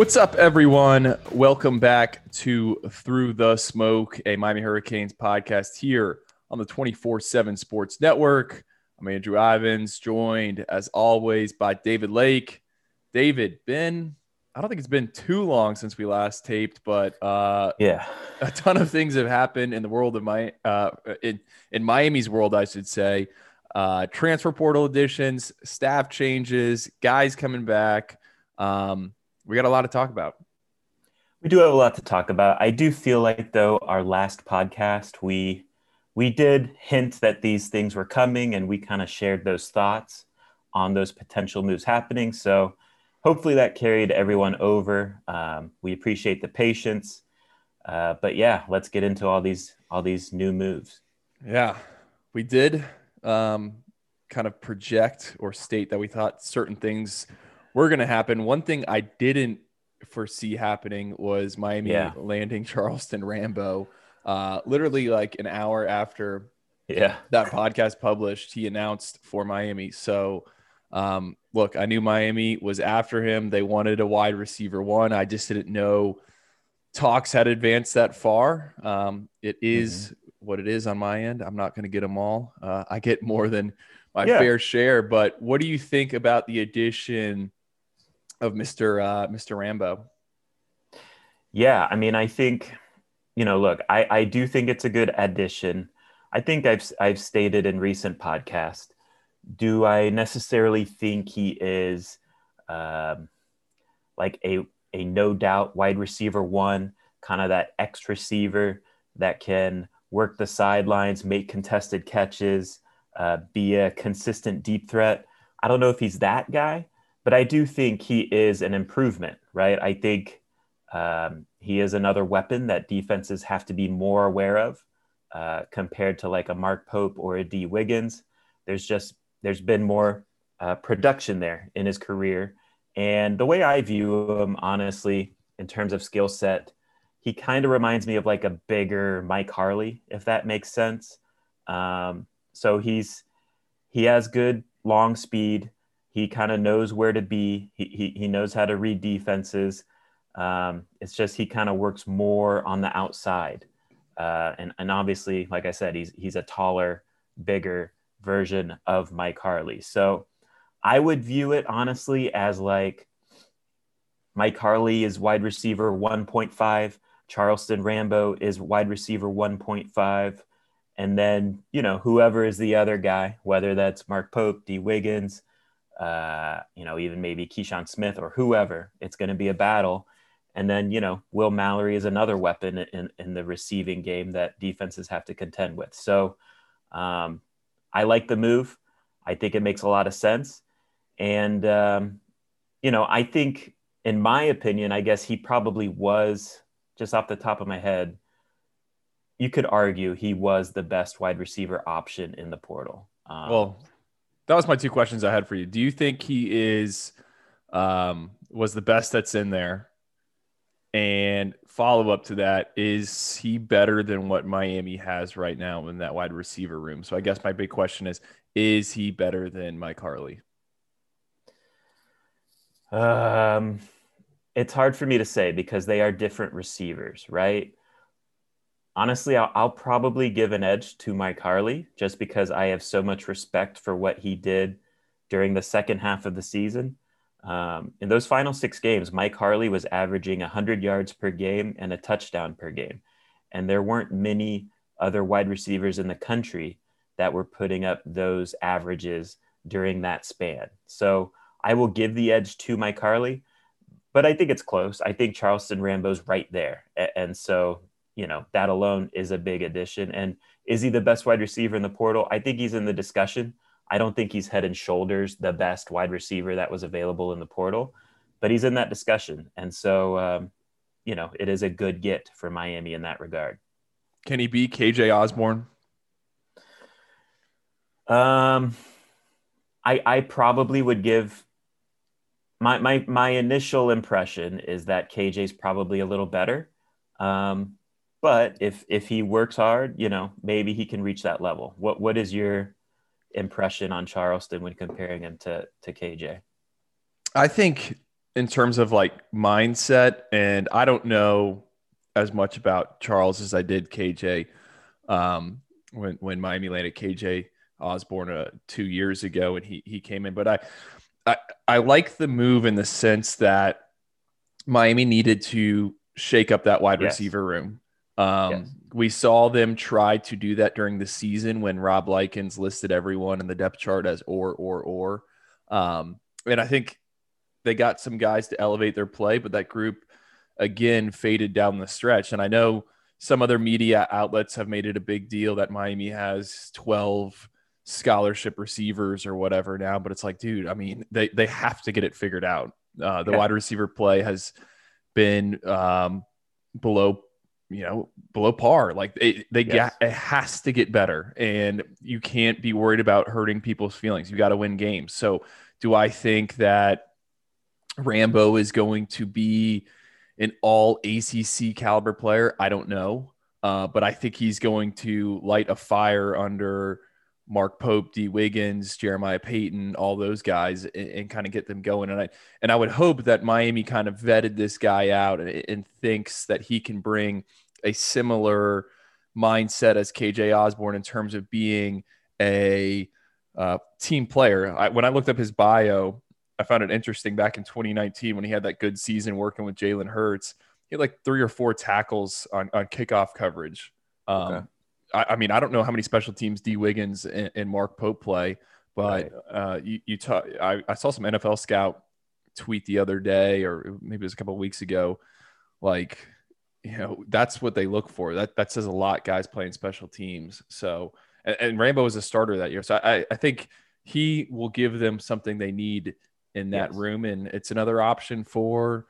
What's up, everyone? Welcome back to Through the Smoke, a Miami Hurricanes podcast here on the 24 7 Sports Network. I'm Andrew Ivins, joined as always by David Lake. David, been, I don't think it's been too long since we last taped, but uh, yeah, a ton of things have happened in the world of my, uh, in, in Miami's world, I should say. Uh, transfer portal additions, staff changes, guys coming back. Um, we got a lot to talk about. We do have a lot to talk about. I do feel like though our last podcast we we did hint that these things were coming and we kind of shared those thoughts on those potential moves happening. So hopefully that carried everyone over. Um, we appreciate the patience. Uh, but yeah, let's get into all these all these new moves. Yeah, we did um, kind of project or state that we thought certain things were going to happen. One thing I didn't foresee happening was Miami yeah. landing Charleston Rambo. Uh, literally, like an hour after yeah that podcast published, he announced for Miami. So, um, look, I knew Miami was after him. They wanted a wide receiver one. I just didn't know talks had advanced that far. Um, it is mm-hmm. what it is on my end. I'm not going to get them all. Uh, I get more than my yeah. fair share. But what do you think about the addition of Mr. Uh, Mr. Rambo. Yeah, I mean, I think, you know, look, I, I do think it's a good addition. I think I've I've stated in recent podcasts. Do I necessarily think he is um, like a a no doubt wide receiver one, kind of that X receiver that can work the sidelines, make contested catches, uh, be a consistent deep threat? I don't know if he's that guy, but I do think he is an improvement, right? I think um, he is another weapon that defenses have to be more aware of uh, compared to like a Mark Pope or a Dee Wiggins. There's just there's been more uh, production there in his career, and the way I view him, honestly, in terms of skill set, he kind of reminds me of like a bigger Mike Harley, if that makes sense. Um, so he's he has good long speed. He kind of knows where to be. He, he, he knows how to read defenses. Um, it's just he kind of works more on the outside. Uh, and, and obviously, like I said, he's, he's a taller, bigger version of Mike Harley. So I would view it honestly as like Mike Harley is wide receiver 1.5, Charleston Rambo is wide receiver 1.5. And then, you know, whoever is the other guy, whether that's Mark Pope, Dee Wiggins, uh, you know, even maybe Keyshawn Smith or whoever. It's going to be a battle. And then, you know, Will Mallory is another weapon in, in the receiving game that defenses have to contend with. So um, I like the move. I think it makes a lot of sense. And, um, you know, I think, in my opinion, I guess he probably was, just off the top of my head, you could argue he was the best wide receiver option in the portal. Um, well, that was my two questions I had for you. Do you think he is um, was the best that's in there? And follow up to that, is he better than what Miami has right now in that wide receiver room? So I guess my big question is, is he better than Mike Harley? Um, it's hard for me to say because they are different receivers, right? Honestly, I'll, I'll, probably give an edge to Mike Harley just because I have so much respect for what he did during the second half of the season. Um, in those final six games, Mike Harley was averaging 100 yards per game and a touchdown per game. And there weren't many other wide receivers in the country that were putting up those averages during that span. So I will give the edge to Mike Harley, but I think it's close. I think Charleston Rambo's right there. And so you know, that alone is a big addition. And is he the best wide receiver in the portal? I think he's in the discussion. I don't think he's head and shoulders the best wide receiver that was available in the portal, but he's in that discussion. And so, um, you know, it is a good get for Miami in that regard. Can he be KJ Osborn? Um, I I probably would give my my my initial impression is that KJ's probably a little better. Um, but if if he works hard, you know, maybe he can reach that level. What what is your impression on Charleston when comparing him to to KJ? I think in terms of like mindset, and I don't know as much about Charles as I did KJ um, when when Miami landed KJ Osborn uh, two years ago, and he he came in. But I, I I like the move in the sense that Miami needed to shake up that wide yes. receiver room. Um, yes. We saw them try to do that during the season when Rob Likens listed everyone in the depth chart as or or or. Um, and I think they got some guys to elevate their play, but that group again faded down the stretch. And I know some other media outlets have made it a big deal that Miami has 12 scholarship receivers or whatever now, but it's like, dude, I mean, they, they have to get it figured out. Uh, the yeah. wide receiver play has been um, below, you know, below par. Like they, they yes. get, it has to get better, and you can't be worried about hurting people's feelings. You got to win games. So, do I think that Rambo is going to be an all ACC caliber player? I don't know. Uh, but I think he's going to light a fire under Mark Pope, Dee Wiggins, Jeremiah Payton, all those guys, and, and, kind of get them going. And I and I would hope that Miami kind of vetted this guy out and, and thinks that he can bring a similar mindset as KJ Osborn in terms of being a uh, team player. I, when I looked up his bio, I found it interesting back in 2019 when he had that good season working with Jalen Hurts. He had like three or four tackles on, on kickoff coverage. Um, okay. I, I, mean, I don't know how many special teams Dee Wiggins and, and Mark Pope play, but right. uh, you, you ta- I, I saw some NFL scout tweet the other day, or maybe it was a couple weeks ago, like you know that's what they look for. That that says a lot. Guys playing special teams. So and, and Rambo was a starter that year, so I I think he will give them something they need in that yes. room, and it's another option for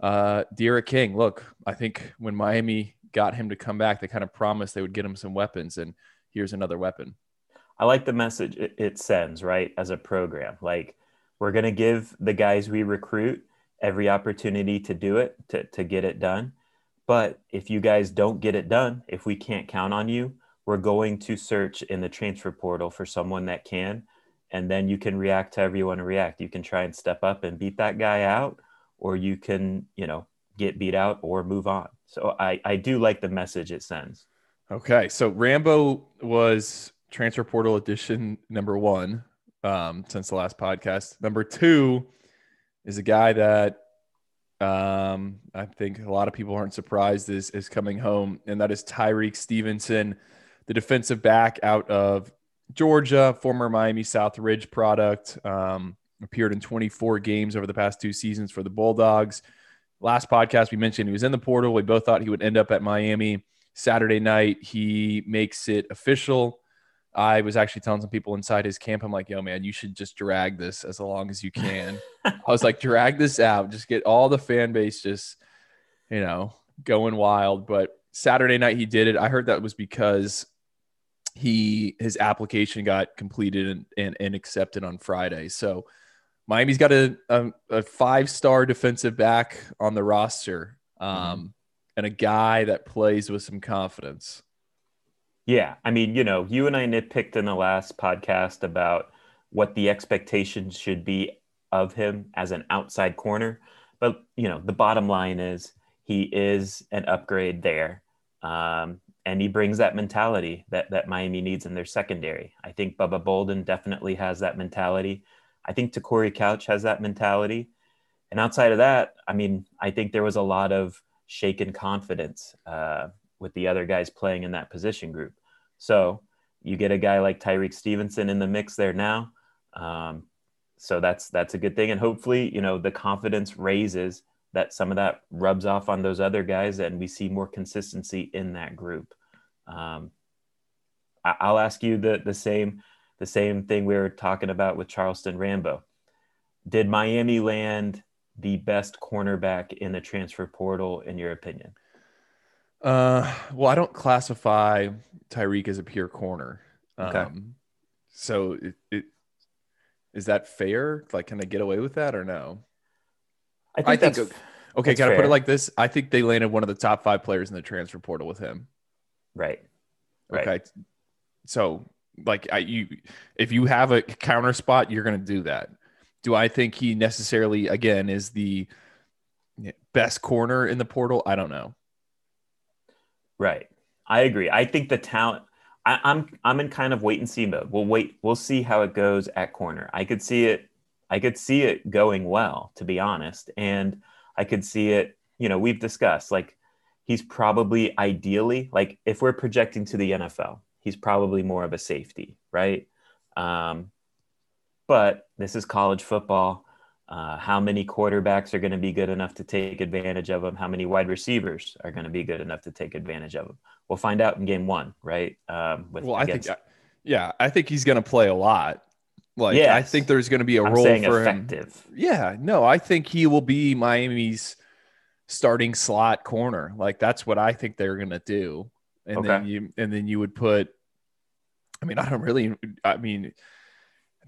uh, D'Eriq King. Look, I think when Miami got him to come back, they kind of promised they would get him some weapons, and here's another weapon. I like the message it sends, right, as a program. Like, we're going to give the guys we recruit every opportunity to do it, to, to get it done. But if you guys don't get it done, if we can't count on you, we're going to search in the transfer portal for someone that can and then you can react to everyone react. You can try and step up and beat that guy out, or you can, you know, get beat out or move on. So I, I do like the message it sends. Okay. So Rambo was transfer portal edition number one um, since the last podcast. Number two is a guy that um, I think a lot of people aren't surprised is, is coming home, and that is Tyrique Stevenson, the defensive back out of Georgia, former Miami Southridge product, um, appeared in 24 games over the past two seasons for the Bulldogs. Last podcast, we mentioned he was in the portal. We both thought he would end up at Miami. Saturday night, he makes it official. I was actually telling some people inside his camp, I'm like, yo, man, you should just drag this as long as you can. I was like, drag this out, just get all the fan base just, you know, going wild. But Saturday night, he did it. I heard that was because he his application got completed and, and, and accepted on Friday. So Miami's got a, a, a five star defensive back on the roster um, mm-hmm. and a guy that plays with some confidence. Yeah. I mean, you know, you and I nitpicked in the last podcast about what the expectations should be of him as an outside corner. But, you know, the bottom line is he is an upgrade there. Um, and he brings that mentality that that Miami needs in their secondary. I think Bubba Bolden definitely has that mentality. I think Te'Cory Couch has that mentality. And outside of that, I mean, I think there was a lot of shaken confidence uh, with the other guys playing in that position group. So you get a guy like Tyrique Stevenson in the mix there now. Um, so that's that's a good thing, and hopefully, you know, the confidence raises that some of that rubs off on those other guys and we see more consistency in that group. Um, I, will ask you the, the same the same thing we were talking about with Charleston Rambo. Did Miami land the best cornerback in the transfer portal, in your opinion? Uh, well, I don't classify Tyrique as a pure corner. Okay. Um, so it, it is that fair? Like, can they get away with that or no? I think, I think okay. okay can. I put it like this? I think they landed one of the top five players in the transfer portal with him. Right. right. Okay. So like I you if you have a counter spot, you're gonna do that. Do I think he necessarily, again, is the best corner in the portal? I don't know. Right. I agree. I think the talent. I, I'm I'm in kind of wait and see mode. We'll wait. We'll see how it goes at corner. I could see it. I could see it going well, to be honest, and I could see it. You know, we've discussed like he's probably ideally like if we're projecting to the NFL, he's probably more of a safety, right? Um, but this is college football. Uh, how many quarterbacks are going to be good enough to take advantage of him? How many wide receivers are going to be good enough to take advantage of him? We'll find out in game one, right? Um, with, well, I against... think, yeah, I think he's going to play a lot. Like, yes. I think there's going to be a I'm role for effective. him. Yeah, no, I think he will be Miami's starting slot corner. Like, that's what I think they're going to do. And okay. then you, and then you would put, I mean, I don't really, I mean,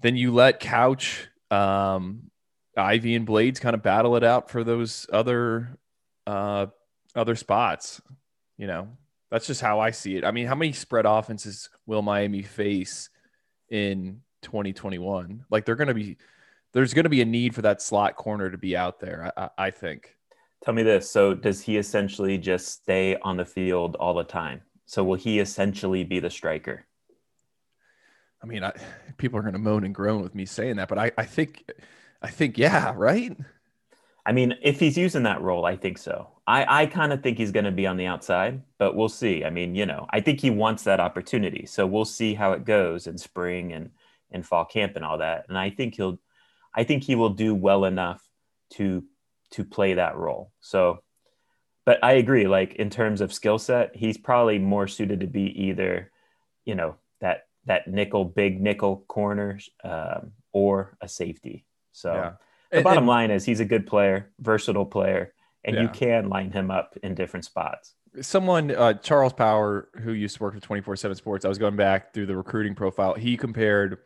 then you let Couch, um, Ivy and Blades kind of battle it out for those other uh, other spots. You know, that's just how I see it. I mean, how many spread offenses will Miami face in 2021? Like they're going to be there's going to be a need for that slot corner to be out there. I, I think. Tell me this. So does he essentially just stay on the field all the time? So will he essentially be the striker? I mean, I, people are going to moan and groan with me saying that, but I, I think, I think, yeah, right. I mean, if he's using that role, I think so. I, I kind of think he's going to be on the outside, but we'll see. I mean, you know, I think he wants that opportunity. So we'll see how it goes in spring and, and fall camp and all that. And I think he'll, I think he will do well enough to, to play that role. So, but I agree, like in terms of skill set, he's probably more suited to be either, you know, that that nickel, big nickel corner, um, or a safety. So yeah. the and, bottom and, line is he's a good player, versatile player, and yeah. you can line him up in different spots. Someone, uh, Charles Power, who used to work for 24 7 Sports, I was going back through the recruiting profile. He compared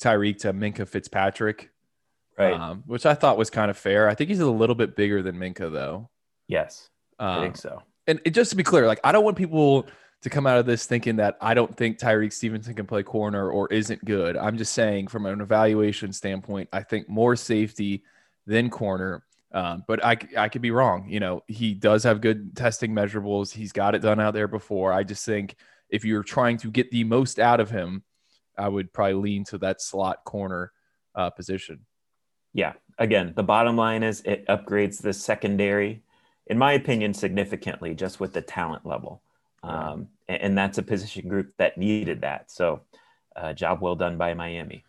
Tyrique to Minkah Fitzpatrick, right? Um, which I thought was kind of fair. I think he's a little bit bigger than Minkah, though. Yes, um, I think so. And it, just to be clear, like I don't want people to come out of this thinking that I don't think Tyrique Stevenson can play corner or isn't good. I'm just saying from an evaluation standpoint, I think more safety than corner. Um, but I, I could be wrong. You know, he does have good testing measurables. He's got it done out there before. I just think if you're trying to get the most out of him, I would probably lean to that slot corner uh, position. Yeah. Again, the bottom line is it upgrades the secondary, in my opinion, significantly just with the talent level. Um, and, and, that's a position group that needed that. So, uh, job well done by Miami.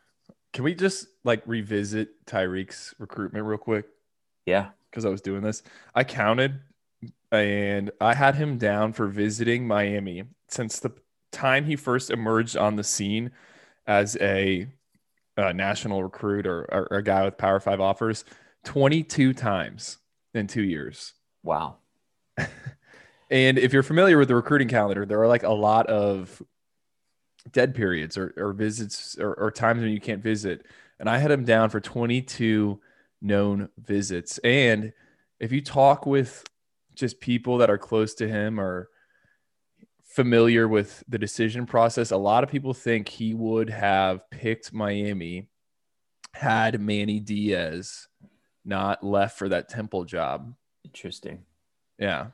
Can we just like revisit Tyrique's recruitment real quick? Yeah. Because I was doing this. I counted and I had him down for visiting Miami since the time he first emerged on the scene as a, a national recruit or, or, or a guy with Power Five offers 22 times in two years. Wow. And if you're familiar with the recruiting calendar, there are like a lot of dead periods or, or visits or, or times when you can't visit. And I had him down for 22 known visits. And if you talk with just people that are close to him or familiar with the decision process, a lot of people think he would have picked Miami had Manny Diaz not left for that Temple job. Interesting. Yeah.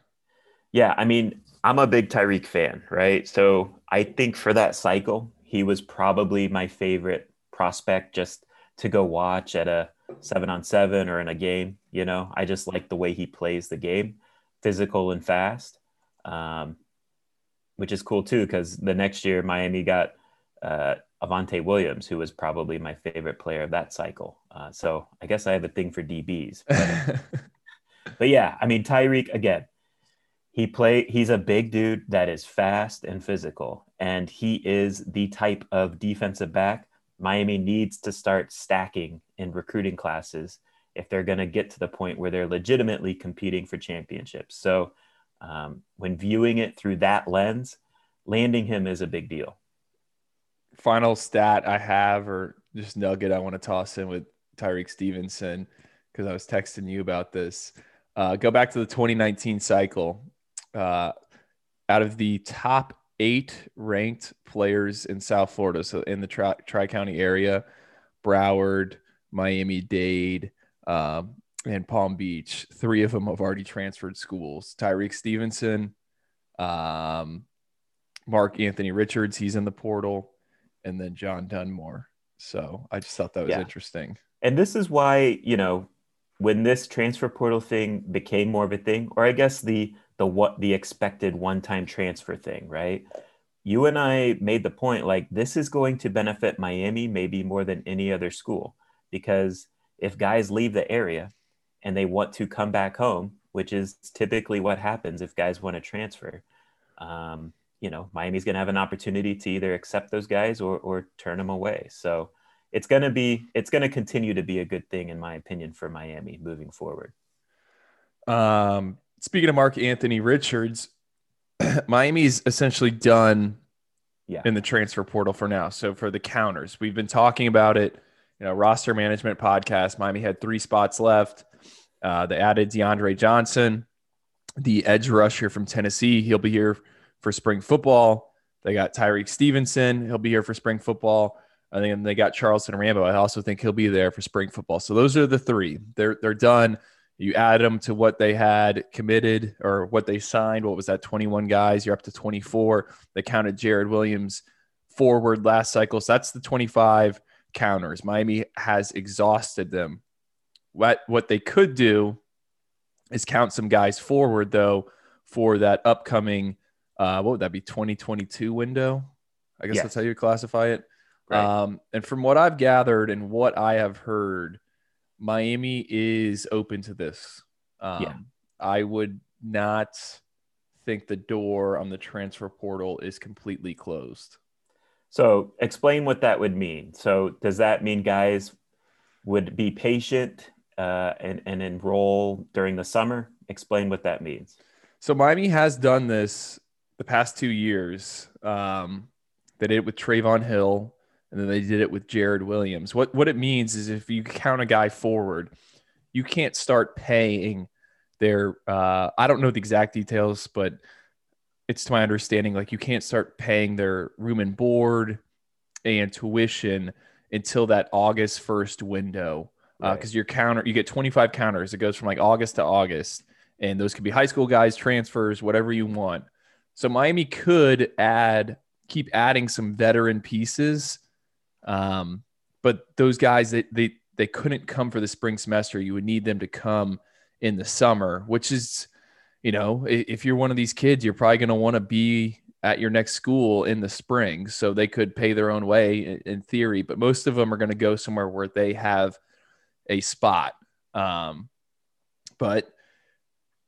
Yeah, I mean, I'm a big Tyrique fan, right? So I think for that cycle, he was probably my favorite prospect just to go watch at a seven on seven or in a game. You know, I just like the way he plays the game, physical and fast, um, which is cool too. Because the next year, Miami got uh, Avantae Williams, who was probably my favorite player of that cycle. Uh, so I guess I have a thing for DBs. But, but yeah, I mean, Tyrique again he play he's a big dude that is fast and physical and he is the type of defensive back Miami needs to start stacking in recruiting classes if they're going to get to the point where they're legitimately competing for championships. So, um, when viewing it through that lens, landing him is a big deal. Final stat I have, or just nugget I want to toss in with Tyrique Stevenson, because I was texting you about this. Uh, go back to the 2019 cycle uh, out of the top eight ranked players in South Florida, so in the Tri County area, Broward, Miami Dade, um, and Palm Beach. Three of them have already transferred schools. Tyrique Stevenson, um, Mark Anthony Richards, he's in the portal, and then John Dunmore. So I just thought that was yeah. interesting. And this is why, you know, when this transfer portal thing became more of a thing, or I guess the the what the expected one-time transfer thing, right? You and I made the point like this is going to benefit Miami maybe more than any other school because if guys leave the area and they want to come back home, which is typically what happens if guys want to transfer, um, you know, Miami's going to have an opportunity to either accept those guys or, or turn them away. So it's going to be, it's going to continue to be a good thing, in my opinion, for Miami moving forward. Um, speaking of Mark Anthony Richards, Miami's essentially done yeah. in the transfer portal for now. So for the counters, we've been talking about it, you know, roster management podcast. Miami had three spots left. Uh, they added DeAndre Johnson, the edge rusher from Tennessee. He'll be here for spring football. They got Tyrique Stevenson. He'll be here for spring football. And then they got Charleston Rambo. I also think he'll be there for spring football. So those are the three. They're they're done. You add them to what they had committed or what they signed. What was that? 21 guys. You're up to 24. They counted Jarrid Williams forward last cycle. So that's the 25 counters. Miami has exhausted them. What what they could do is count some guys forward though for that upcoming uh, what would that be 2022 window i guess yes. that's how you classify it right. um, and from what i've gathered and what i have heard miami is open to this um, yeah. i would not think the door on the transfer portal is completely closed so explain what that would mean so does that mean guys would be patient uh, and, and enroll during the summer explain what that means so miami has done this the past two years. Um, they did it with Trevon Hill, and then they did it with Jarrid Williams. What what it means is if you count a guy forward, you can't start paying their. Uh, I don't know the exact details, but it's to my understanding like you can't start paying their room and board and tuition until that August first window because uh, your counter you get 25 counters. It goes from like August to August, and those could be high school guys, transfers, whatever you want. So Miami could add, keep adding some veteran pieces. Um, but those guys, they, they, they couldn't come for the spring semester. You would need them to come in the summer, which is, you know, if you're one of these kids, you're probably going to want to be at your next school in the spring. So they could pay their own way in theory, but most of them are going to go somewhere where they have a spot. Um, but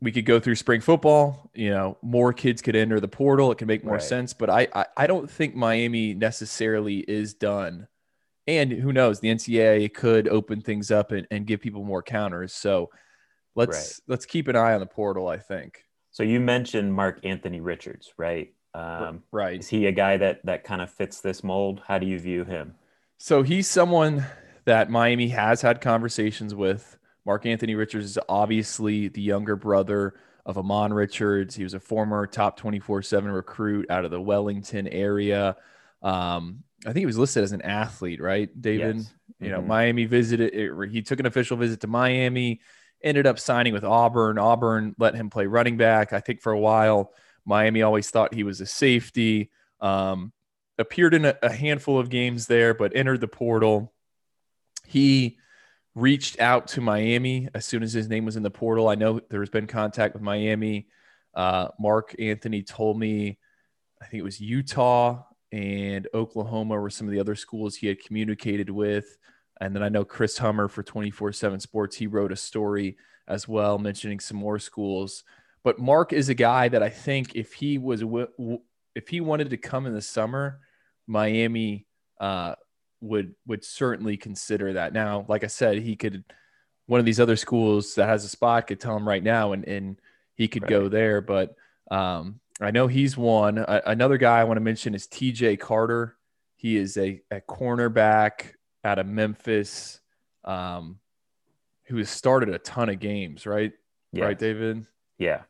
we could go through spring football. You know, more kids could enter the portal. It can make more right. sense. But I, I, I don't think Miami necessarily is done. And who knows? The NCAA could open things up and, and give people more counters. So let's right. let's keep an eye on the portal. I think. So you mentioned Mark Anthony Richards, right? Um, right. Is he a guy that that kind of fits this mold? How do you view him? So he's someone that Miami has had conversations with. Mark Anthony Richards is obviously the younger brother of Ahmmon Richards. He was a former top 24 7 recruit out of the Wellington area. Um, I think he was listed as an athlete, right, David? Yes. You know, mm-hmm. Miami visited, it, he took an official visit to Miami, ended up signing with Auburn. Auburn let him play running back, I think, for a while. Miami always thought he was a safety. Um, appeared in a, a handful of games there, but entered the portal. He reached out to Miami as soon as his name was in the portal. I know there's been contact with Miami. Uh, Mark Anthony told me, I think it was Utah and Oklahoma were some of the other schools he had communicated with. And then I know Chris Hummer for 24 7 Sports, he wrote a story as well mentioning some more schools. But Mark is a guy that I think if he was, if he wanted to come in the summer, Miami uh, would would certainly consider that. Now, like I said, he could one of these other schools that has a spot could tell him right now, and and he could right. go there. But um, I know he's one. another guy I want to mention is T.J. Carter. He is a, a cornerback out of Memphis, um, who has started a ton of games. Right, right, David. Yeah,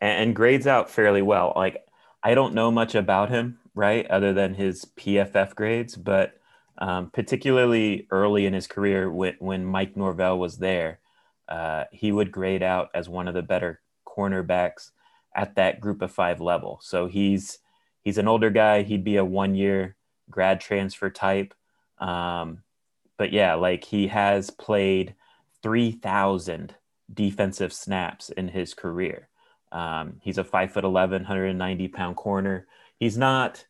and, and grades out fairly well. Like I don't know much about him, right, other than his PFF grades, but um, particularly early in his career when, when Mike Norvell was there. Uh, he would grade out as one of the better cornerbacks at that group of five level. So he's he's an older guy. He'd be a one year grad transfer type. Um, but yeah, like he has played 3,000 defensive snaps in his career. Um, he's a five foot 11, 190 pound corner. He's not,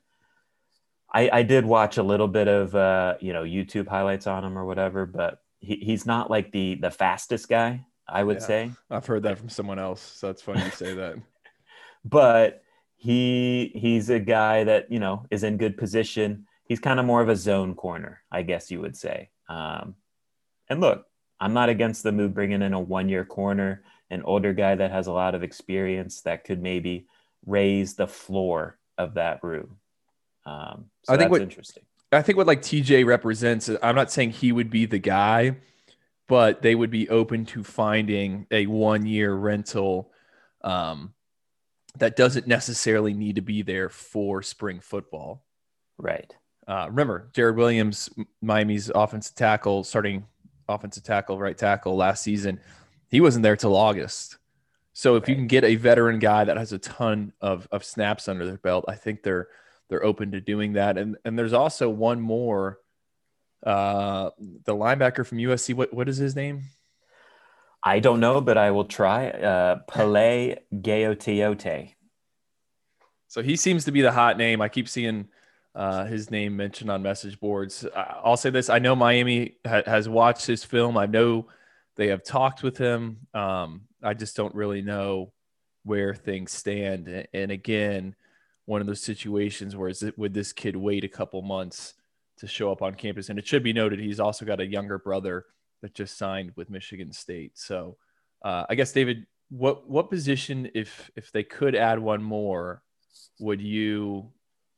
I, I did watch a little bit of, uh, you know, YouTube highlights on him or whatever, but he, he's not like the, the fastest guy, I would yeah, say. I've heard that from someone else. So it's funny you say that. but he, he's a guy that, you know, is in good position. He's kind of more of a zone corner, I guess you would say. Um, and look, I'm not against the move bringing in a one year corner, an older guy that has a lot of experience that could maybe raise the floor of that room. Um, so I think what, interesting. I think what like TJ represents, I'm not saying he would be the guy, but they would be open to finding a one year rental um, that doesn't necessarily need to be there for spring football. Right. Uh, remember, Jarrid Williams, Miami's offensive tackle, starting offensive tackle, right tackle last season, he wasn't there till August. So if right. you can get a veteran guy that has a ton of, of snaps under their belt, I think they're they're open to doing that. And and there's also one more, uh, the linebacker from USC. What what is his name? I don't know, but I will try. Uh, Pele Gaoteote. So he seems to be the hot name. I keep seeing uh, his name mentioned on message boards. I'll say this: I know Miami ha- has watched his film. I know they have talked with him. Um, I just don't really know where things stand. And again, one of those situations where is it would this kid wait a couple months to show up on campus? And it should be noted he's also got a younger brother that just signed with Michigan State. So uh, I guess David, what what position if if they could add one more, would you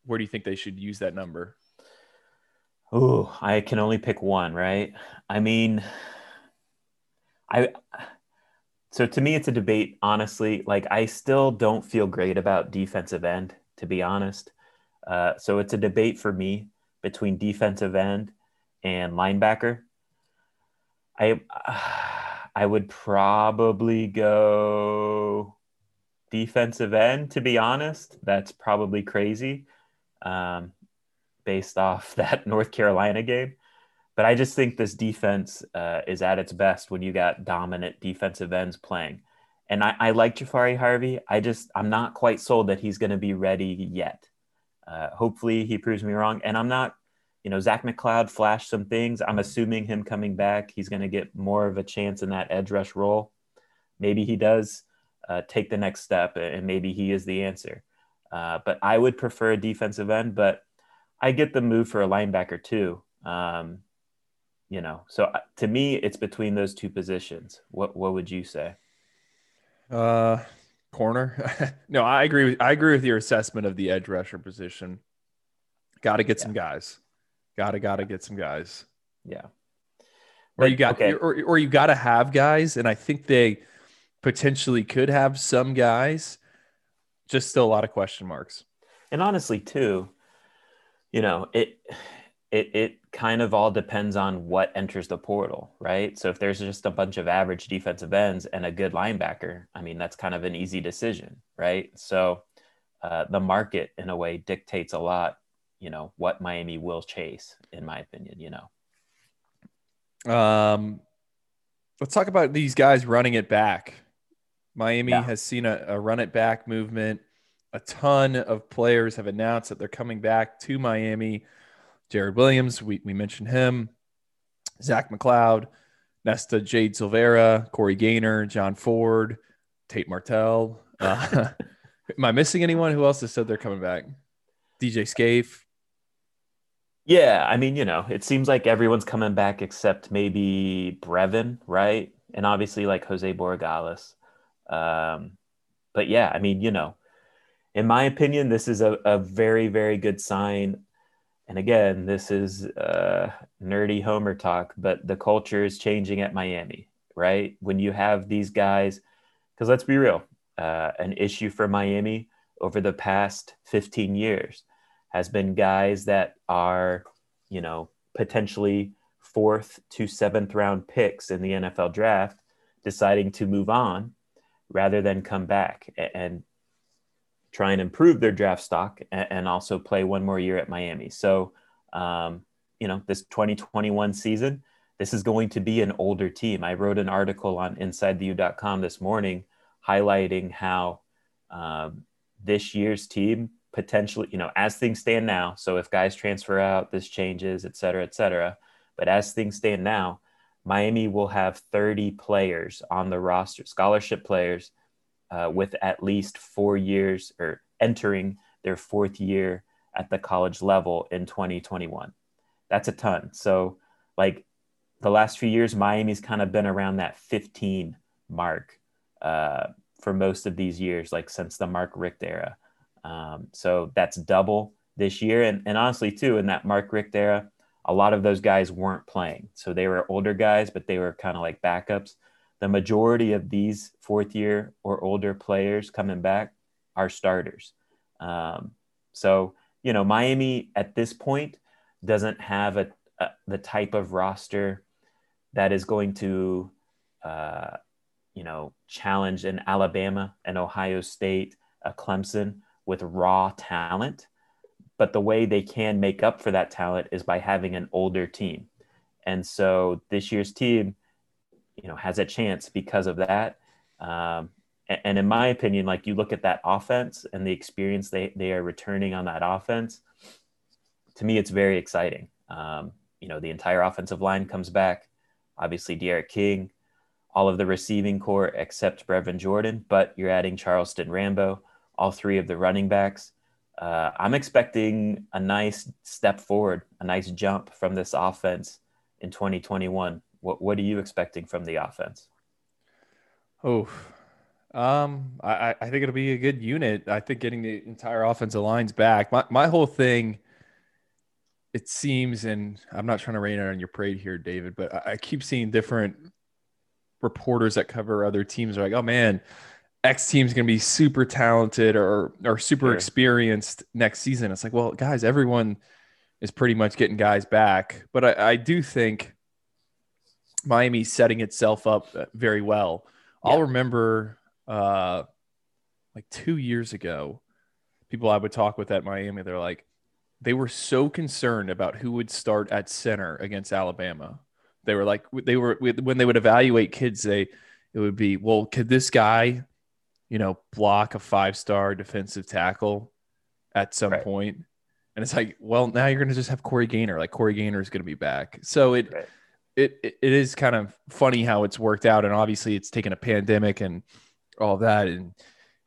where do you think they should use that number? Oh, I can only pick one, right? I mean, I so to me it's a debate honestly like i still don't feel great about defensive end to be honest uh, so it's a debate for me between defensive end and linebacker i i would probably go defensive end to be honest that's probably crazy um, based off that North Carolina game. But I just think this defense uh, is at its best when you got dominant defensive ends playing. And I, I like Jahfari Harvey. I just, I'm not quite sold that he's going to be ready yet. Uh, hopefully he proves me wrong. And I'm not, you know, Zach McCloud flashed some things. I'm assuming him coming back, he's going to get more of a chance in that edge rush role. Maybe he does uh, take the next step and maybe he is the answer. Uh, but I would prefer a defensive end, but I get the move for a linebacker too. Um, you know, so uh, to me, it's between those two positions. What what would you say? Uh, corner. no, I agree. With, I agree with your assessment of the edge rusher position. Got to get yeah. some guys. Got to got to get some guys. Yeah. Or you got, okay. or, or you got to have guys, and I think they potentially could have some guys just still a lot of question marks. And honestly, too, you know, it it it kind of all depends on what enters the portal, right? So if there's just a bunch of average defensive ends and a good linebacker, I mean, that's kind of an easy decision, right? So uh, the market, in a way, dictates a lot. You know what Miami will chase, in my opinion. You know. Um, let's talk about these guys running it back. Miami yeah. has seen a, a run it back movement. A ton of players have announced that they're coming back to Miami. Jarrid Williams, we, we mentioned him. Zach McCloud, Nesta Jade Silvera, Corey Gaynor, John Ford, Tate Martell. Uh, am I missing anyone? Who else has said they're coming back? DJ Scaife. Yeah, I mean, you know, it seems like everyone's coming back except maybe Brevin, right? And obviously like Jose Borregales. Um, but yeah, I mean, you know, in my opinion, this is a, a very, very good sign. And again, this is uh, nerdy Homer talk, but the culture is changing at Miami, right? When you have these guys, because let's be real, uh, an issue for Miami over the past 15 years has been guys that are, you know, potentially fourth to seventh round picks in the NFL draft, deciding to move on rather than come back and try and improve their draft stock and also play one more year at Miami. So, um, you know, this 2021 season, this is going to be an older team. I wrote an article on InsideTheU.com this morning highlighting how um, this year's team potentially, you know, as things stand now. So if guys transfer out, this changes, et cetera, et cetera. But as things stand now, Miami will have 30 players on the roster, scholarship players, uh, with at least four years or entering their fourth year at the college level in 2021. That's a ton. So, like the last few years, Miami's kind of been around that 15 mark uh, for most of these years, like since the Mark Richt era. Um, so that's double this year. And, and honestly, too, in that Mark Richt era, a lot of those guys weren't playing. So they were older guys, but they were kind of like backups. The majority of these fourth year or older players coming back are starters. Um, so, you know, Miami at this point doesn't have a, a the type of roster that is going to, uh, you know, challenge an Alabama, an Ohio State, a Clemson with raw talent. But the way they can make up for that talent is by having an older team. And so this year's team, you know, has a chance because of that. Um, and in my opinion, like you look at that offense and the experience they, they are returning on that offense, to me, it's very exciting. Um, you know, the entire offensive line comes back. Obviously, D'Eriq King, all of the receiving corps except Brevin Jordan, but you're adding Charleston Rambo, all three of the running backs. Uh, I'm expecting a nice step forward, a nice jump from this offense in 2021. What What are you expecting from the offense? Oh, um, I, I think it'll be a good unit. I think getting the entire offensive lines back. My my whole thing, it seems, and I'm not trying to rain on your parade here, David, but I, I keep seeing different reporters that cover other teams are like, oh man, X team's going to be super talented or or super sure. experienced next season. It's like, well, guys, everyone is pretty much getting guys back, but I, I do think Miami's setting itself up uh, very well. Yeah. I'll remember uh, like two years ago, people I would talk with at Miami, they're like, they were so concerned about who would start at center against Alabama. They were like, they were when they would evaluate kids, they it would be, well, could this guy, you know, block a five star defensive tackle at some right. point? And it's like, well, now you're going to just have Corey Gaynor. Like Corey Gaynor is going to be back. So it, right. It, it is kind of funny how it's worked out. And obviously it's taken a pandemic and all that. And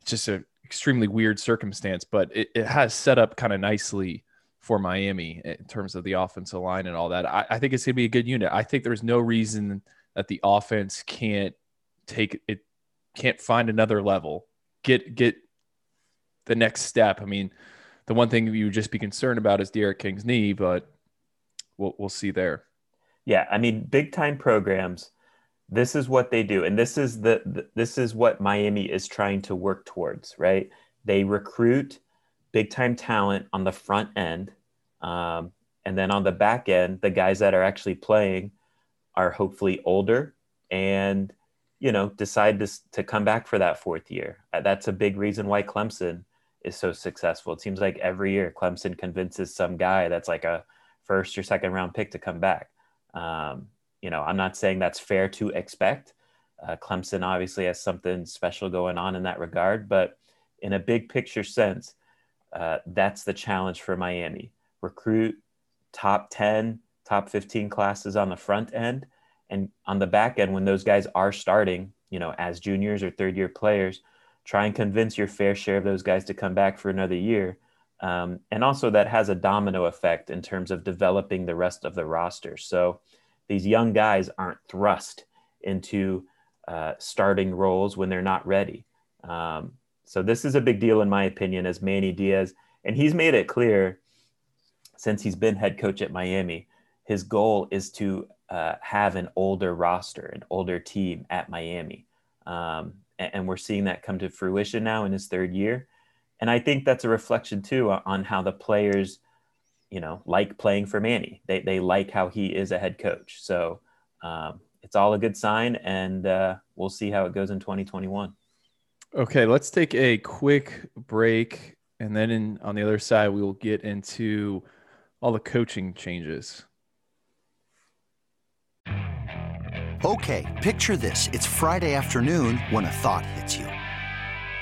it's just an extremely weird circumstance, but it, it has set up kind of nicely for Miami in terms of the offensive line and all that. I, I think it's going to be a good unit. I think there's no reason that the offense can't take it, can't find another level, get, get the next step. I mean, the one thing you would just be concerned about is D'Eriq King's knee, but we'll, we'll see there. Yeah. I mean, big time programs this is what they do and this is the, this is what miami is trying to work towards right? They recruit big time talent on the front end um, and then on the back end the guys that are actually playing are hopefully older and you know decide to, to come back for that fourth year. Uh, that's a big reason why clemson is so successful. It seems like every year clemson convinces some guy that's like a first or second round pick to come back um, you know, I'm not saying that's fair to expect. Uh, Clemson obviously has something special going on in that regard, but in a big picture sense, uh, that's the challenge for Miami. Recruit top 10, top 15 classes on the front end. And on the back end, when those guys are starting, you know, as juniors or third year players, try and convince your fair share of those guys to come back for another year. Um, and also, that has a domino effect in terms of developing the rest of the roster. So, these young guys aren't thrust into uh, starting roles when they're not ready. Um, so this is a big deal in my opinion as Manny Diaz, and he's made it clear since he's been head coach at Miami, his goal is to uh, have an older roster, an older team at Miami. Um, and, and, we're seeing that come to fruition now in his third year. And I think that's a reflection too on how the players you know, like playing for Manny. They, they like how he is a head coach. So um, it's all a good sign, and uh, we'll see how it goes in 2021. Okay, let's take a quick break. And then in, on the other side, we will get into all the coaching changes. Okay, picture this. It's Friday afternoon when a thought hits you.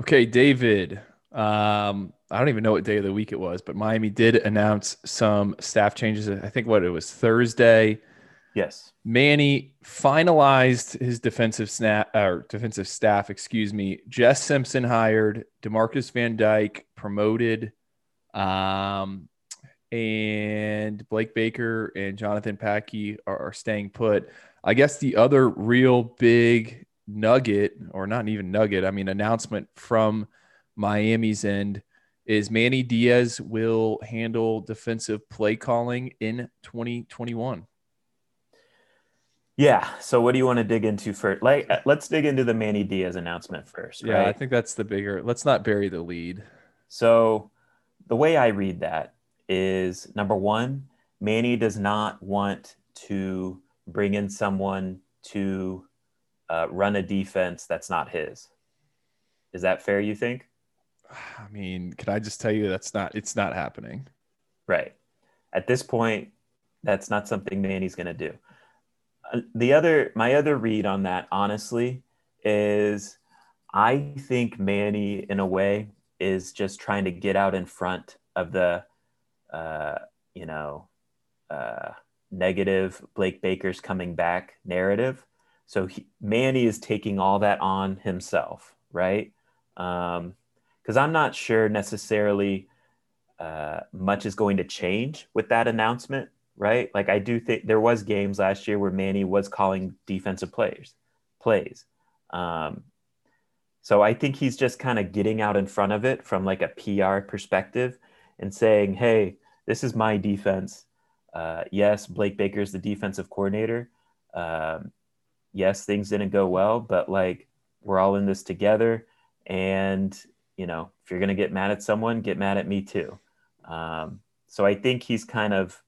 Okay, David. Um, I don't even know what day of the week it was, but Miami did announce some staff changes. I think what it was Thursday. Yes. Manny finalized his defensive snap or defensive staff, excuse me. Jess Simpson hired, Demarcus Van Dyke promoted, um, and Blake Baker and Jonathan Patke are, are staying put. I guess the other real big nugget, or not even nugget, I mean announcement from Miami's end is Manny Diaz will handle defensive play calling in 2021. Yeah. So what do you want to dig into first? Like, uh, let's dig into the Manny Diaz announcement first. Yeah, right? I think that's the bigger. Let's not bury the lead. So the way I read that is number one, Manny does not want to bring in someone to uh, run a defense that's not his. Is that fair? You think? I mean, can I just tell you that's not? It's not happening. Right. At this point, that's not something Manny's going to do the other my other read on that honestly is I think Manny in a way is just trying to get out in front of the uh, you know uh, negative Blake Baker's coming back narrative. So he, Manny is taking all that on himself, right? Because um, I'm not sure necessarily uh, much is going to change with that announcement right? Like I do think there was games last year where Manny was calling defensive players plays. Um, so I think he's just kind of getting out in front of it from like a PR perspective and saying, "Hey, this is my defense. Uh, yes, Blake Baker is the defensive coordinator. Um, yes, things didn't go well, but like we're all in this together. And you know, if you're gonna get mad at someone, get mad at me too." Um, so I think he's kind of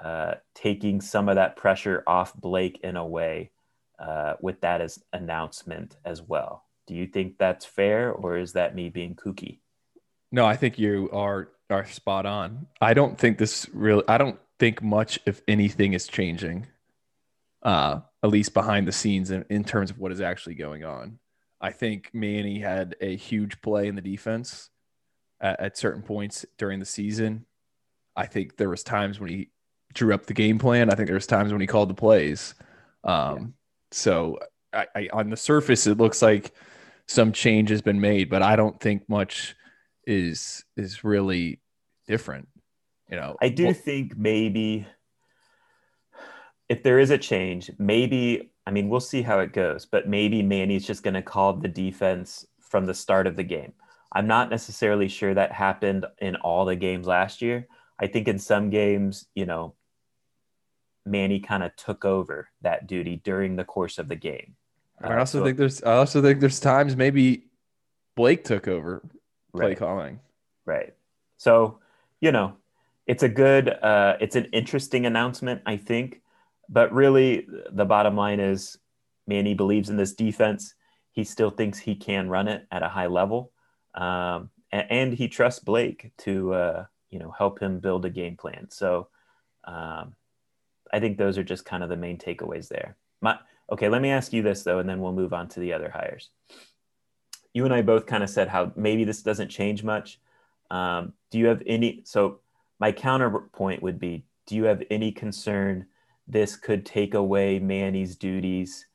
uh, taking some of that pressure off Blake in a way uh, with that as announcement as well. Do you think that's fair, or is that me being kooky? No, I think you are are spot on. I don't think this really. I don't think much, if anything, is changing. Uh, at least behind the scenes in, in terms of what is actually going on. I think Manny had a huge play in the defense at, at certain points during the season. I think there was times when he drew up the game plan. I think there was times when he called the plays. Um, yeah. So I, I, on the surface, it looks like some change has been made, but I don't think much is is really different. You know, I do well, think maybe if there is a change, maybe I mean we'll see how it goes, but maybe Manny's just going to call the defense from the start of the game. I'm not necessarily sure that happened in all the games last year. I think in some games, you know, Manny kind of took over that duty during the course of the game. I also so, think there's I also think there's times maybe Blake took over play right. calling. Right. So, you know, it's a good uh it's an interesting announcement, I think. But really the bottom line is Manny believes in this defense. He still thinks he can run it at a high level. Um, and, and he trusts Blake to uh, you know help him build a game plan. So um, I think those are just kind of the main takeaways there. My, okay, let me ask you this though, and then we'll move on to the other hires. You and I both kind of said how maybe this doesn't change much. Um, do you have any? So my counterpoint would be: Do you have any concern this could take away Manny's duties?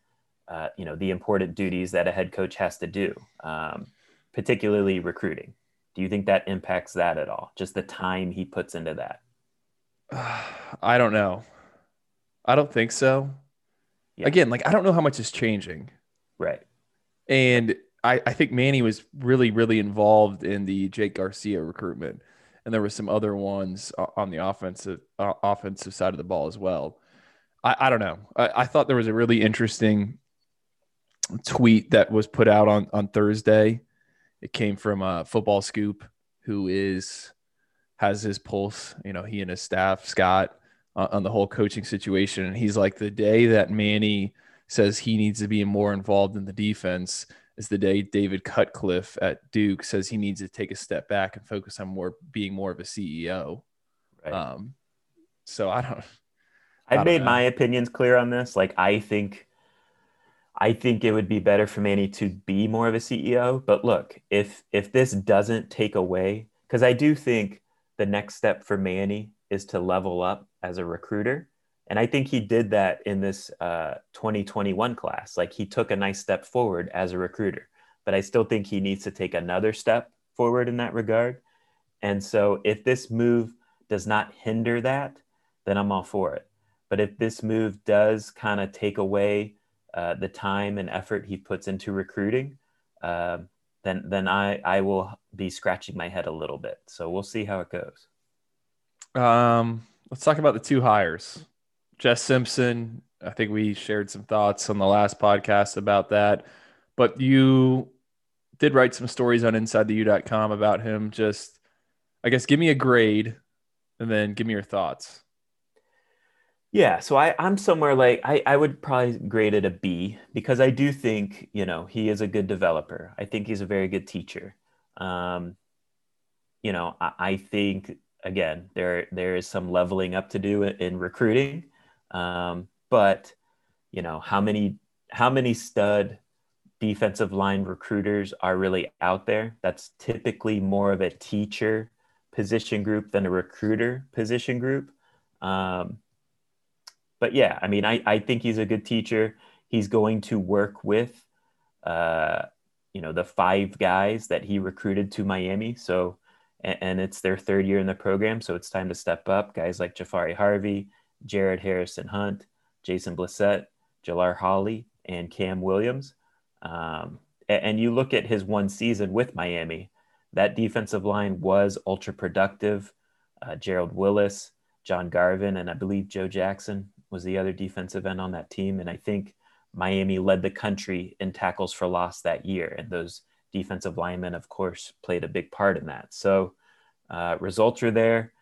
Uh, you know, the important duties that a head coach has to do, um, particularly recruiting. Do you think that impacts that at all? Just the time he puts into that? I don't know. I don't think so. Yeah. Again, like I don't know how much is changing. Right. And I, I think Manny was really, really involved in the Jake Garcia recruitment. And there were some other ones on the offensive uh, offensive side of the ball as well. I, I don't know. I, I thought there was a really interesting tweet that was put out on, on Thursday. It came from a uh, football scoop who is has his pulse. You know, he and his staff, Scott, uh, on the whole coaching situation. And he's like, the day that Manny says he needs to be more involved in the defense is the day David Cutcliffe at Duke says he needs to take a step back and focus on more being more of a CEO. Right. Um, so I don't. I've made know. my opinions clear on this. Like I think, I think it would be better for Manny to be more of a CEO. But look, if if this doesn't take away, because I do think the next step for Manny is to level up as a recruiter. And I think he did that in this uh, 2021 class. Like he took a nice step forward as a recruiter, but I still think he needs to take another step forward in that regard. And so if this move does not hinder that, then I'm all for it. But if this move does kind of take away uh, the time and effort he puts into recruiting, uh, then then I I will be scratching my head a little bit. So we'll see how it goes. Um, let's talk about the two hires. Jess Simpson. I think we shared some thoughts on the last podcast about that, but you did write some stories on InsideTheU.com about him. Just, I guess, give me a grade, and then give me your thoughts. Yeah, so I, I'm somewhere like I, I would probably grade it a B because I do think, you know, he is a good developer. I think he's a very good teacher. Um, you know, I, I think again, there there is some leveling up to do in recruiting. Um, but you know, how many how many stud defensive line recruiters are really out there? That's typically more of a teacher position group than a recruiter position group. Um, but yeah, I mean, I, I think he's a good teacher. He's going to work with, uh, you know, the five guys that he recruited to Miami. So, and, and, it's their third year in the program. So it's time to step up. Guys like Jahfari Harvey, Jared Harrison Hunt, Jason Blissett, Jalar Holley, and Cam Williams. Um, and, and you look at his one season with Miami, that defensive line was ultra productive. Uh, Gerald Willis, John Garvin, and I believe Joe Jackson was the other defensive end on that team. And I think Miami led the country in tackles for loss that year. And those defensive linemen, of course, played a big part in that. So uh, results are there.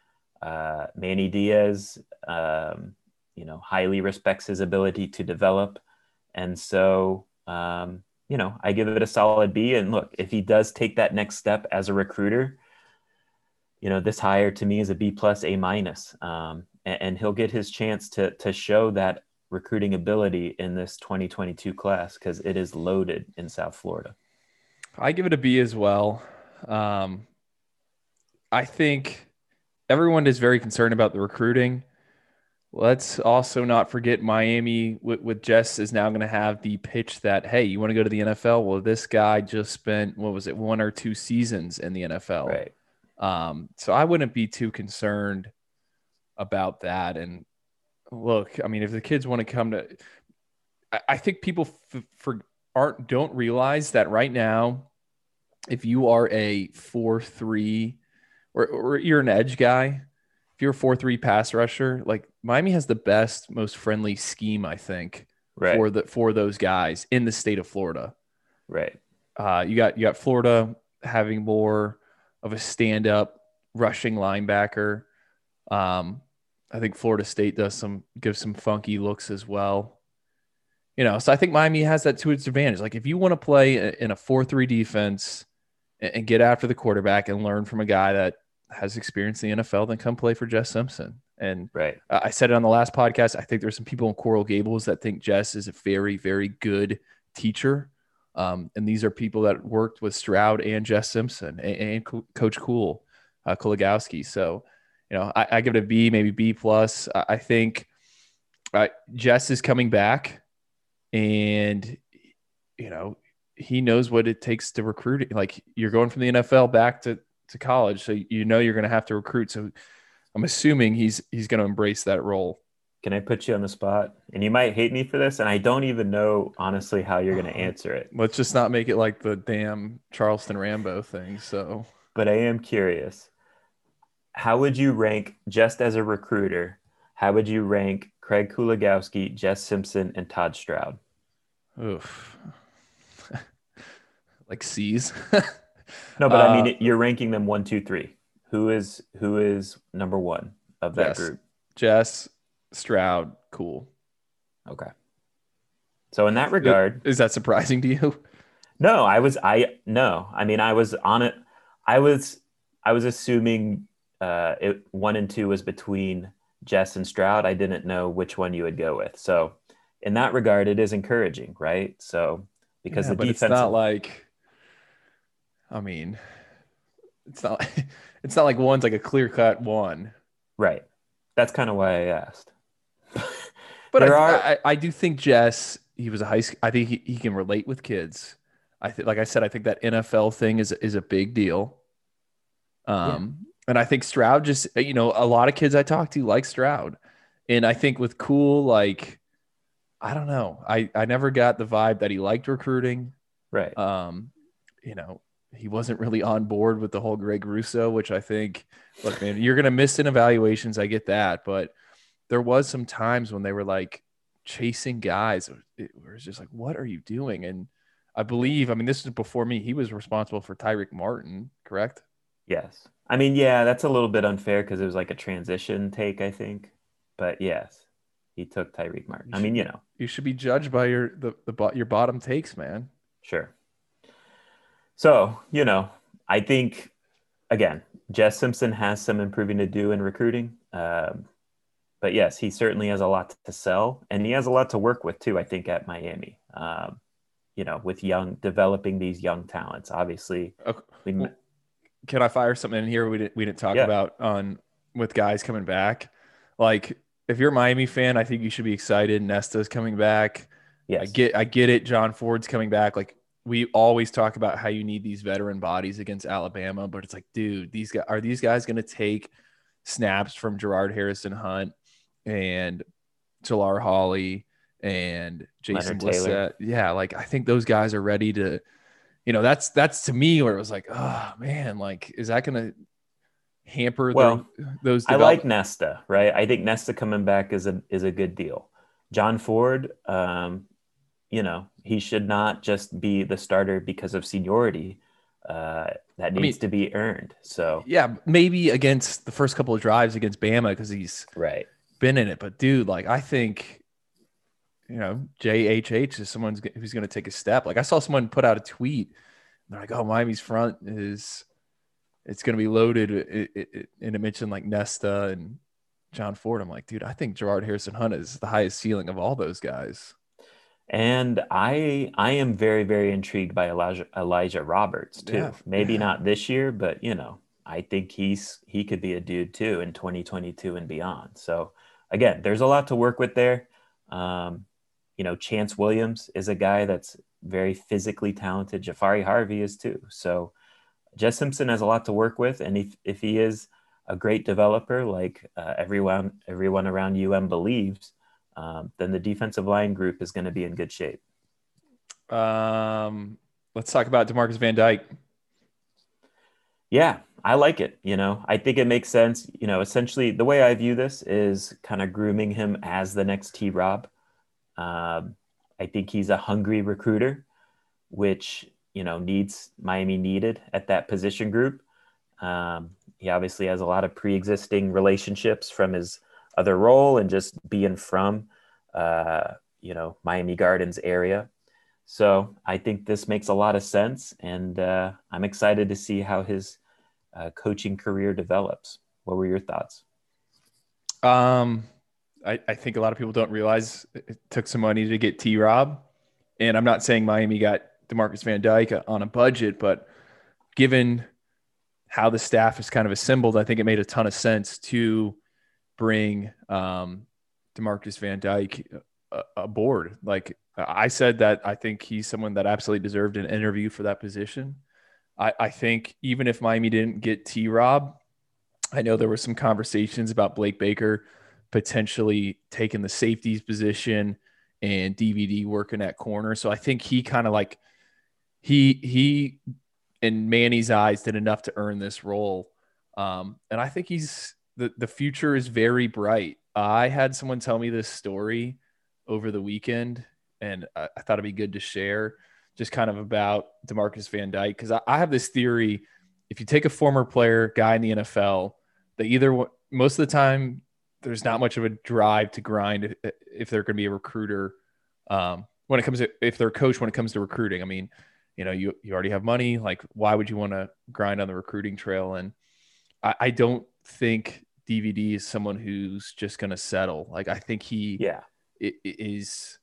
Uh, Manny Diaz, um, you know, highly respects his ability to develop. And so, um, you know, I give it a solid B. And look, if he does take that next step as a recruiter, you know, this hire to me is a B plus, A minus. Um, and, and he'll get his chance to to show that recruiting ability in this 2022 class because it is loaded in South Florida. I give it a B as well. Um, I think everyone is very concerned about the recruiting. Let's also not forget Miami with, with Jess is now going to have the pitch that, hey, you want to go to the NFL? Well, this guy just spent, what was it, one or two seasons in the NFL. Right. Um, so I wouldn't be too concerned about that. And look, I mean, if the kids want to come to, I, I think people f- for aren't don't realize that right now, if you are a four three, or, or you're an edge guy, if you're a four three pass rusher, like Miami has the best, most friendly scheme, I think, right. for the for those guys in the state of Florida. Right. Uh, you got you got Florida having more of a stand up rushing linebacker. Um, I think Florida State does some gives some funky looks as well. You know, so I think Miami has that to its advantage. Like if you want to play in a four three defense and get after the quarterback and learn from a guy that has experience in the NFL, then come play for Jess Simpson. And right. I said it on the last podcast. I think there's some people in Coral Gables that think Jess is a very, very good teacher. Um, and these are people that worked with Stroud and Jess Simpson and, and Co- Coach Cool, uh, Kuligowski. So, you know, I, I, give it a B, maybe B plus. I, I think uh, Jess is coming back, and you know, he knows what it takes to recruit. Like you're going from the NFL back to to college, so you know you're going to have to recruit. So I'm assuming he's he's going to embrace that role. Can I put you on the spot? And you might hate me for this, and I don't even know honestly how you're going to answer it. Let's just not make it like the damn Charleston Rambo thing. So, but I am curious. How would you rank just as a recruiter? How would you rank Craig Kuligowski, Jess Simpson, and Todd Stroud? Oof. like C's. no, but uh, I mean, uh, you're ranking them one, two, three. Who is who is number one of that group? Jess, Stroud, cool. Okay. So in that regard, is that surprising to you? No, I was I no. I mean, I was on it. I was I was assuming uh, it one and two was between Jess and Stroud. I didn't know which one you would go with. So in that regard, it is encouraging, right? So because yeah, the defense, it's not like. I mean, it's not. it's not like one's like a clear cut one. Right. That's kind of why I asked. but there I, are... I, I, do think Jess, he was a high school. I think he, he can relate with kids. I think, like I said, I think that NFL thing is is a big deal. Um, yeah. And I think Stroud just, you know, a lot of kids I talk to like Stroud, and I think with Cool, like, I don't know, I I never got the vibe that he liked recruiting. Right. Um, you know, he wasn't really on board with the whole Greg Rousseau, which I think, look, man, you're gonna miss in evaluations. I get that, but there was some times when they were like chasing guys. It was just like, what are you doing? And I believe, I mean, this is before me. He was responsible for Tyreek Martin, correct? Yes. I mean, yeah, that's a little bit unfair because it was like a transition take, I think. But yes, he took Tyrique Martin. I mean, you know, you should be judged by your the, the your bottom takes, man. Sure. So, you know, I think, again, Jess Simpson has some improving to do in recruiting. Um, but yes, he certainly has a lot to sell and he has a lot to work with too, I think, at Miami. Um, you know, with young, developing these young talents. Obviously, okay. we, can I fire something in here we didn't, we didn't talk yeah. about on with guys coming back? Like, if you're a Miami fan, I think you should be excited. Nesta's coming back. Yes. I get I get it. John Ford's coming back. Like we always talk about how you need these veteran bodies against Alabama, but it's like, dude, these guys are these guys going to take snaps from Jared Harrison Hunt and Jalar Holley and Jason Blissett. Yeah, like I think those guys are ready to, you know, that's that's to me where it was like, oh man, like is that going to hamper well, the, those? I like Nesta, right? I think Nesta coming back is a is a good deal. John Ford, um, you know, he should not just be the starter because of seniority. Uh, that needs I mean, to be earned. So yeah, maybe against the first couple of drives against Bama because he's right been in it. But dude, like I think, you know, JHH is someone who's going to take a step. Like I saw someone put out a tweet. They're like, "Oh, Miami's front is it's going to be loaded," it, it, it, and it mentioned like Nesta and John Ford. I'm like, dude, I think Jared Harrison Hunt is the highest ceiling of all those guys. And I I am very very intrigued by Elijah Elijah Roberts too. Yeah, Maybe yeah. not this year, but you know, I think he's he could be a dude too in 2022 and beyond. So again, there's a lot to work with there. Um, you know, Chantz Williams is a guy that's very physically talented. Jahfari Harvey is too. So Jess Simpson has a lot to work with, and if if he is a great developer like uh, everyone everyone around UM believes, um, then the defensive line group is going to be in good shape. Um, let's talk about Demarcus Van Dyke. Yeah, I like it. You know, I think it makes sense. You know, essentially, the way I view this is kind of grooming him as the next T. Rob. Um, I think he's a hungry recruiter, which you know needs Miami needed at that position group. Um, he obviously has a lot of pre-existing relationships from his other role and just being from uh, you know Miami Gardens area. So I think this makes a lot of sense, and uh, I'm excited to see how his uh, coaching career develops. What were your thoughts? Um, I, I think a lot of people don't realize it took some money to get T Rob. And I'm not saying Miami got Demarcus Van Dyke on a budget, but given how the staff is kind of assembled, I think it made a ton of sense to bring um, Demarcus Van Dyke uh, aboard. Like I said, that I think he's someone that absolutely deserved an interview for that position. I, I think even if Miami didn't get T Rob, I know there were some conversations about Blake Baker potentially taking the safeties position and DVD working at corner. So I think he kind of like he he in Manny's eyes did enough to earn this role. Um, and I think he's the the future is very bright. I had someone tell me this story over the weekend, and I, I thought it'd be good to share just kind of about Demarcus Van Dyke because I, I have this theory: if you take a former player, guy in the NFL, they either most of the time there's not much of a drive to grind if, if they're going to be a recruiter um, when it comes to if they're a coach when it comes to recruiting. I mean, you know, you you already have money. Like, why would you want to grind on the recruiting trail? And I, I don't think DVD is someone who's just going to settle. Like, I think he yeah is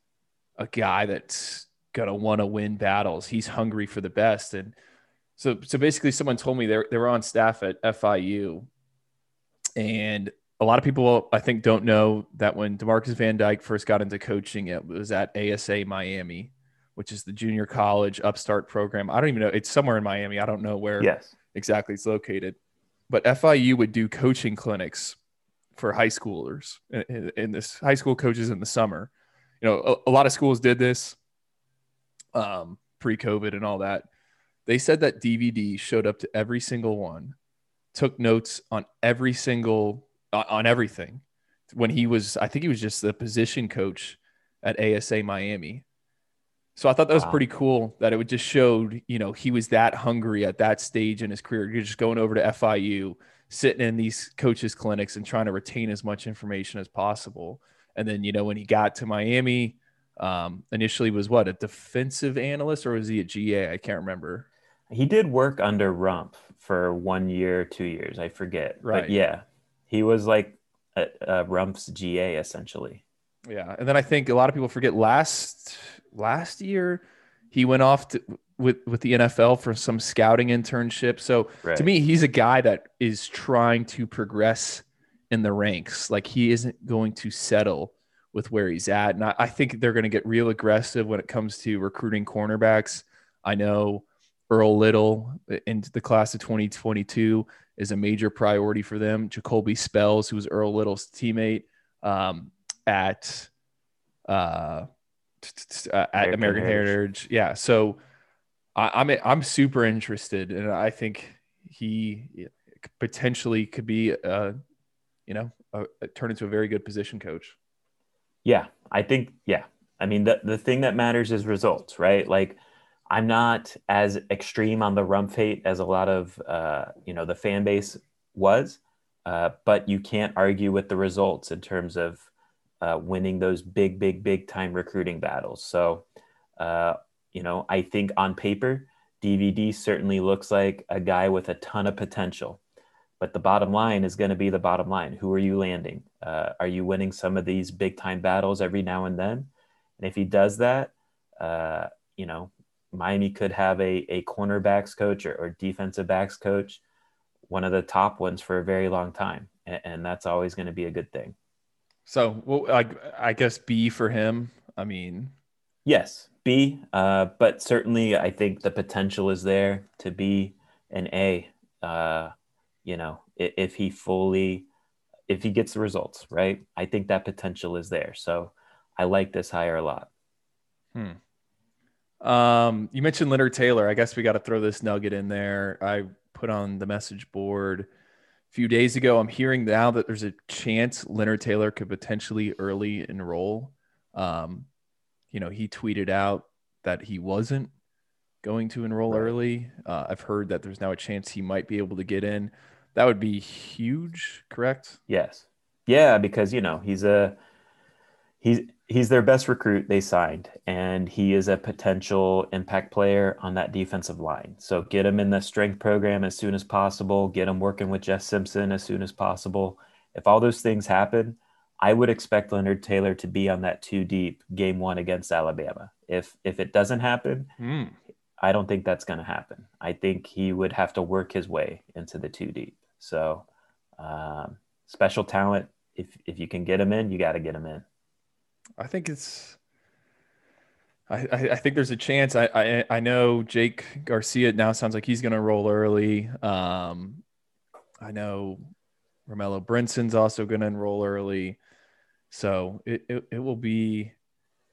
a guy that's gonna want to win battles. He's hungry for the best, and so so basically, someone told me they they were on staff at FIU, and a lot of people I think don't know that when Demarcus Van Dyke first got into coaching, it was at ASA Miami, which is the junior college upstart program. I don't even know it's somewhere in Miami. I don't know where yes. exactly it's located, but FIU would do coaching clinics for high schoolers in, in this high school coaches in the summer. You know, a, a lot of schools did this um, pre-COVID and all that. They said that DVD showed up to every single one, took notes on every single on everything. When he was, I think he was just the position coach at ASA Miami. So I thought that was wow. pretty cool that it would just showed, you know, he was that hungry at that stage in his career. You're just going over to FIU, sitting in these coaches clinics and trying to retain as much information as possible. And then, you know, when he got to Miami, um, initially was what a defensive analyst or was he a GA? I can't remember. He did work under Rumph for one year, two years, I forget. Right. But yeah, he was like a, a Rumph's GA essentially. Yeah, and then I think a lot of people forget last last year he went off to, with with the NFL for some scouting internship. So right. to me, he's a guy that is trying to progress in the ranks. Like he isn't going to settle with where he's at. And I, I think they're going to get real aggressive when it comes to recruiting cornerbacks. I know Earl Little in the class of 2022 is a major priority for them. Jacoby Spells, who was Earl Little's teammate um, at uh, at American Heritage. Yeah. So I, am I'm, I'm super interested, and I think he potentially could be, uh, you know, a, a, turn into a very good position coach. Yeah, I think. Yeah, I mean the the thing that matters is results, right? Like. I'm not as extreme on the Rumph hate as a lot of uh, you know the fan base was, uh, but you can't argue with the results in terms of uh, winning those big, big, big time recruiting battles. So, uh, you know, I think on paper, DVD certainly looks like a guy with a ton of potential. But the bottom line is going to be the bottom line. Who are you landing? Uh, are you winning some of these big time battles every now and then? And if he does that, uh, you know, Miami could have a, a cornerbacks coach or, or defensive backs coach, one of the top ones for a very long time. And, and that's always going to be a good thing. So, well, I, I guess B for him. I mean, yes, B. Uh, but certainly, I think the potential is there to be an A. Uh, you know, if, if he fully, if he gets the results right, I think that potential is there. So, I like this hire a lot. Hmm. Um, you mentioned Leonard Taylor. I guess we got to throw this nugget in there. I put on the message board a few days ago. I'm hearing now that there's a chance Leonard Taylor could potentially early enroll. Um, you know, he tweeted out that he wasn't going to enroll right. early. Uh, I've heard that there's now a chance he might be able to get in. That would be huge, correct? Yes. Yeah, because you know he's a he's he's their best recruit they signed, and he is a potential impact player on that defensive line. So get him in the strength program as soon as possible. Get him working with Jess Simpson as soon as possible. If all those things happen, I would expect Leonard Taylor to be on that two deep game one against Alabama. If if it doesn't happen, Mm. I don't think that's going to happen. I think he would have to work his way into the two deep. So um, special talent. If if you can get him in, you got to get him in. I think it's. I, I think there's a chance. I, I I know Jake Garcia now sounds like he's going to roll early. Um, I know Romello Brinson's also going to enroll early, so it, it it will be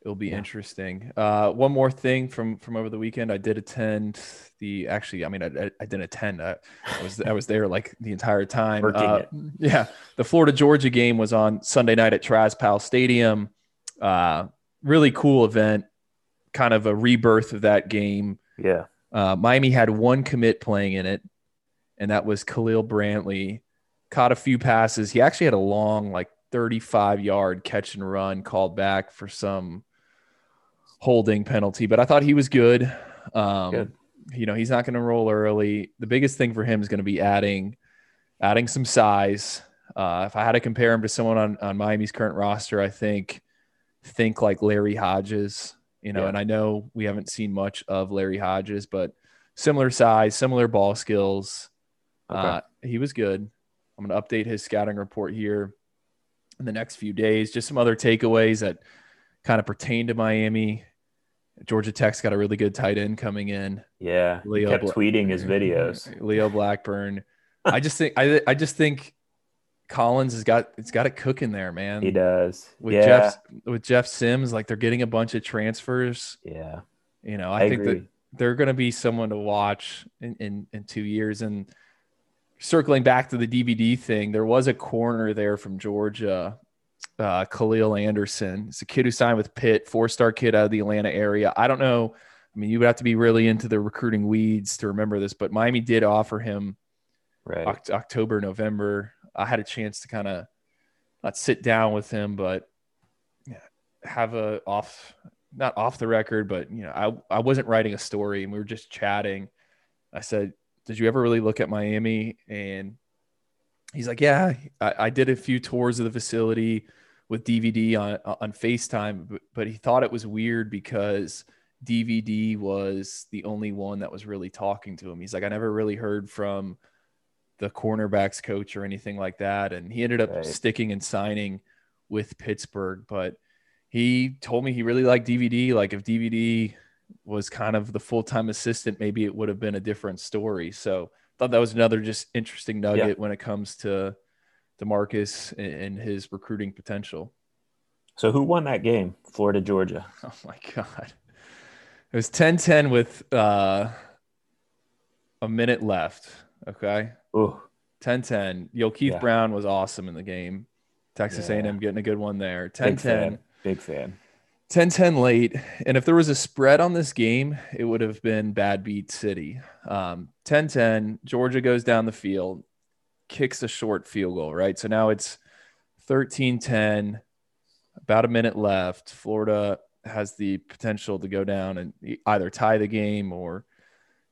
it'll be Yeah. interesting. Uh, one more thing from from over the weekend, I did attend the. Actually, I mean, I, I, I didn't attend. I, I was I was there like the entire time. Uh. Yeah, the Florida Georgia game was on Sunday night at Traz Powell Stadium. Uh, really cool event, kind of a rebirth of that game. Yeah. Uh, Miami had one commit playing in it, and that was Khalil Brantley. Caught a few passes. He actually had a long, like 35 yard catch and run called back for some holding penalty, but I thought he was good. Um, Good. You know, he's not going to roll early. The biggest thing for him is going to be adding, adding some size. Uh, if I had to compare him to someone on, on Miami's current roster, I think, think like Larry Hodges, you know, Yeah. and I know we haven't seen much of Larry Hodges, but similar size, similar ball skills. Okay. Uh, he was good. I'm going to update his scouting report here in the next few days. Just some other takeaways that kind of pertain to Miami. Georgia Tech's got a really good tight end coming in. yeah. Leo kept Bla- tweeting his videos. Leo Blackburn. I just think I I just think Collins has got it's got it cooking there, man. He does. With yeah. Jeff with Jeff Sims, like they're getting a bunch of transfers. Yeah. You know, I, I, think agree. that they're going to be someone to watch in, in in two years. And circling back to the DVD thing, there was a corner there from Georgia, uh, Khalil Anderson. It's a kid who signed with Pitt, four star kid out of the Atlanta area. I don't know. I mean, you would have to be really into the recruiting weeds to remember this, but Miami did offer him right. Oct- October, November. I had a chance to kind of not sit down with him, but have a off, not off the record, but you know, I, I wasn't writing a story and we were just chatting. I said, did you ever really look at Miami? And he's like, yeah, I, I did a few tours of the facility with DVD on, on FaceTime, but, but he thought it was weird because DVD was the only one that was really talking to him. He's like, I never really heard from the cornerbacks coach or anything like that. And he ended up Right. sticking and signing with Pittsburgh. But he told me he really liked DVD. Like if DVD was kind of the full time assistant, maybe it would have been a different story. So I thought that was another just interesting nugget when it comes to Demarcus and, and his recruiting potential. So who won that game? Florida, Georgia. Oh my God. It was 10 10 with uh, a minute left. Okay. Ooh. 10 10. Yo, Keith Yeah. Brown was awesome in the game. Texas Yeah. A&M getting a good one there. 10 Big 10. fan. Big fan. 10 10 late. And if there was a spread on this game, it would have been Bad Beat City. Um, 10 10. Georgia goes down the field, kicks a short field goal, right? So now it's 13 10, about a minute left. Florida has the potential to go down and either tie the game or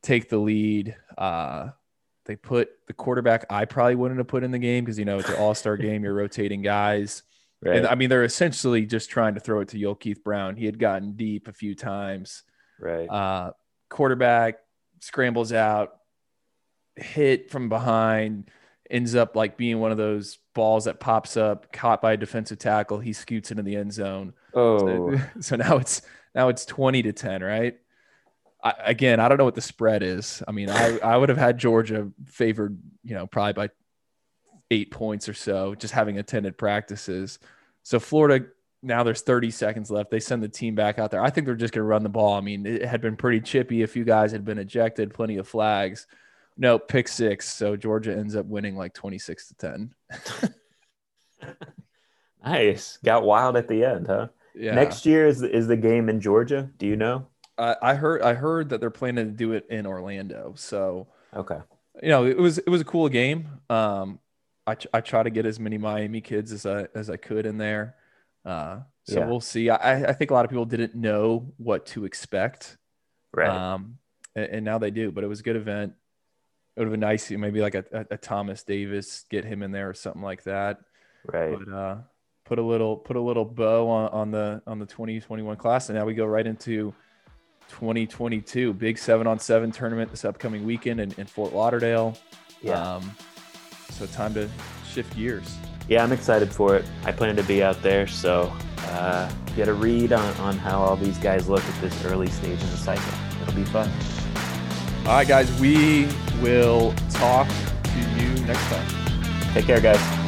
take the lead. Uh, they put the quarterback I probably wouldn't have put in the game because, you know, it's an all star game. You're rotating guys. Right. And I mean, they're essentially just trying to throw it to Yulkeith Brown. He had gotten deep a few times. right. Uh, quarterback scrambles out, hit from behind, ends up like being one of those balls that pops up, caught by a defensive tackle. He scoots into the end zone. oh. So now it's now it's twenty to ten, right? I, again, I don't know what the spread is. I mean, I I would have had Georgia favored, you know, probably by eight points or so, just having attended practices. So Florida now there's 30 seconds left. They send the team back out there. I think they're just going to run the ball. I mean, it had been pretty chippy. A few guys had been ejected, plenty of flags. No, pick six. So Georgia ends up winning like 26 to 10. Nice. Got wild at the end, huh? Yeah. Next year is is the game in Georgia. Do you know? I, I heard I heard that they're planning to do it in Orlando. So Okay. you know it was it was a cool game. Um, I I try to get as many Miami kids as I as I could in there. Uh, So Yeah. we'll see. I, I think a lot of people didn't know what to expect. Right. Um, and, and now they do. But it was a good event. It would have been nice, maybe like a, a, a Thomas Davis, get him in there or something like that. right. But uh, put a little put a little bow on, on the on the 2021 class, and now we go right into 2022 big seven on seven tournament this upcoming weekend in, in Fort Lauderdale. Yeah. Um, so time to shift gears. yeah, I'm excited for it. I plan to be out there, so uh, get a read on, on how all these guys look at this early stage in the cycle. It'll be fun. All right, guys, we will talk to you next time. Take care, guys.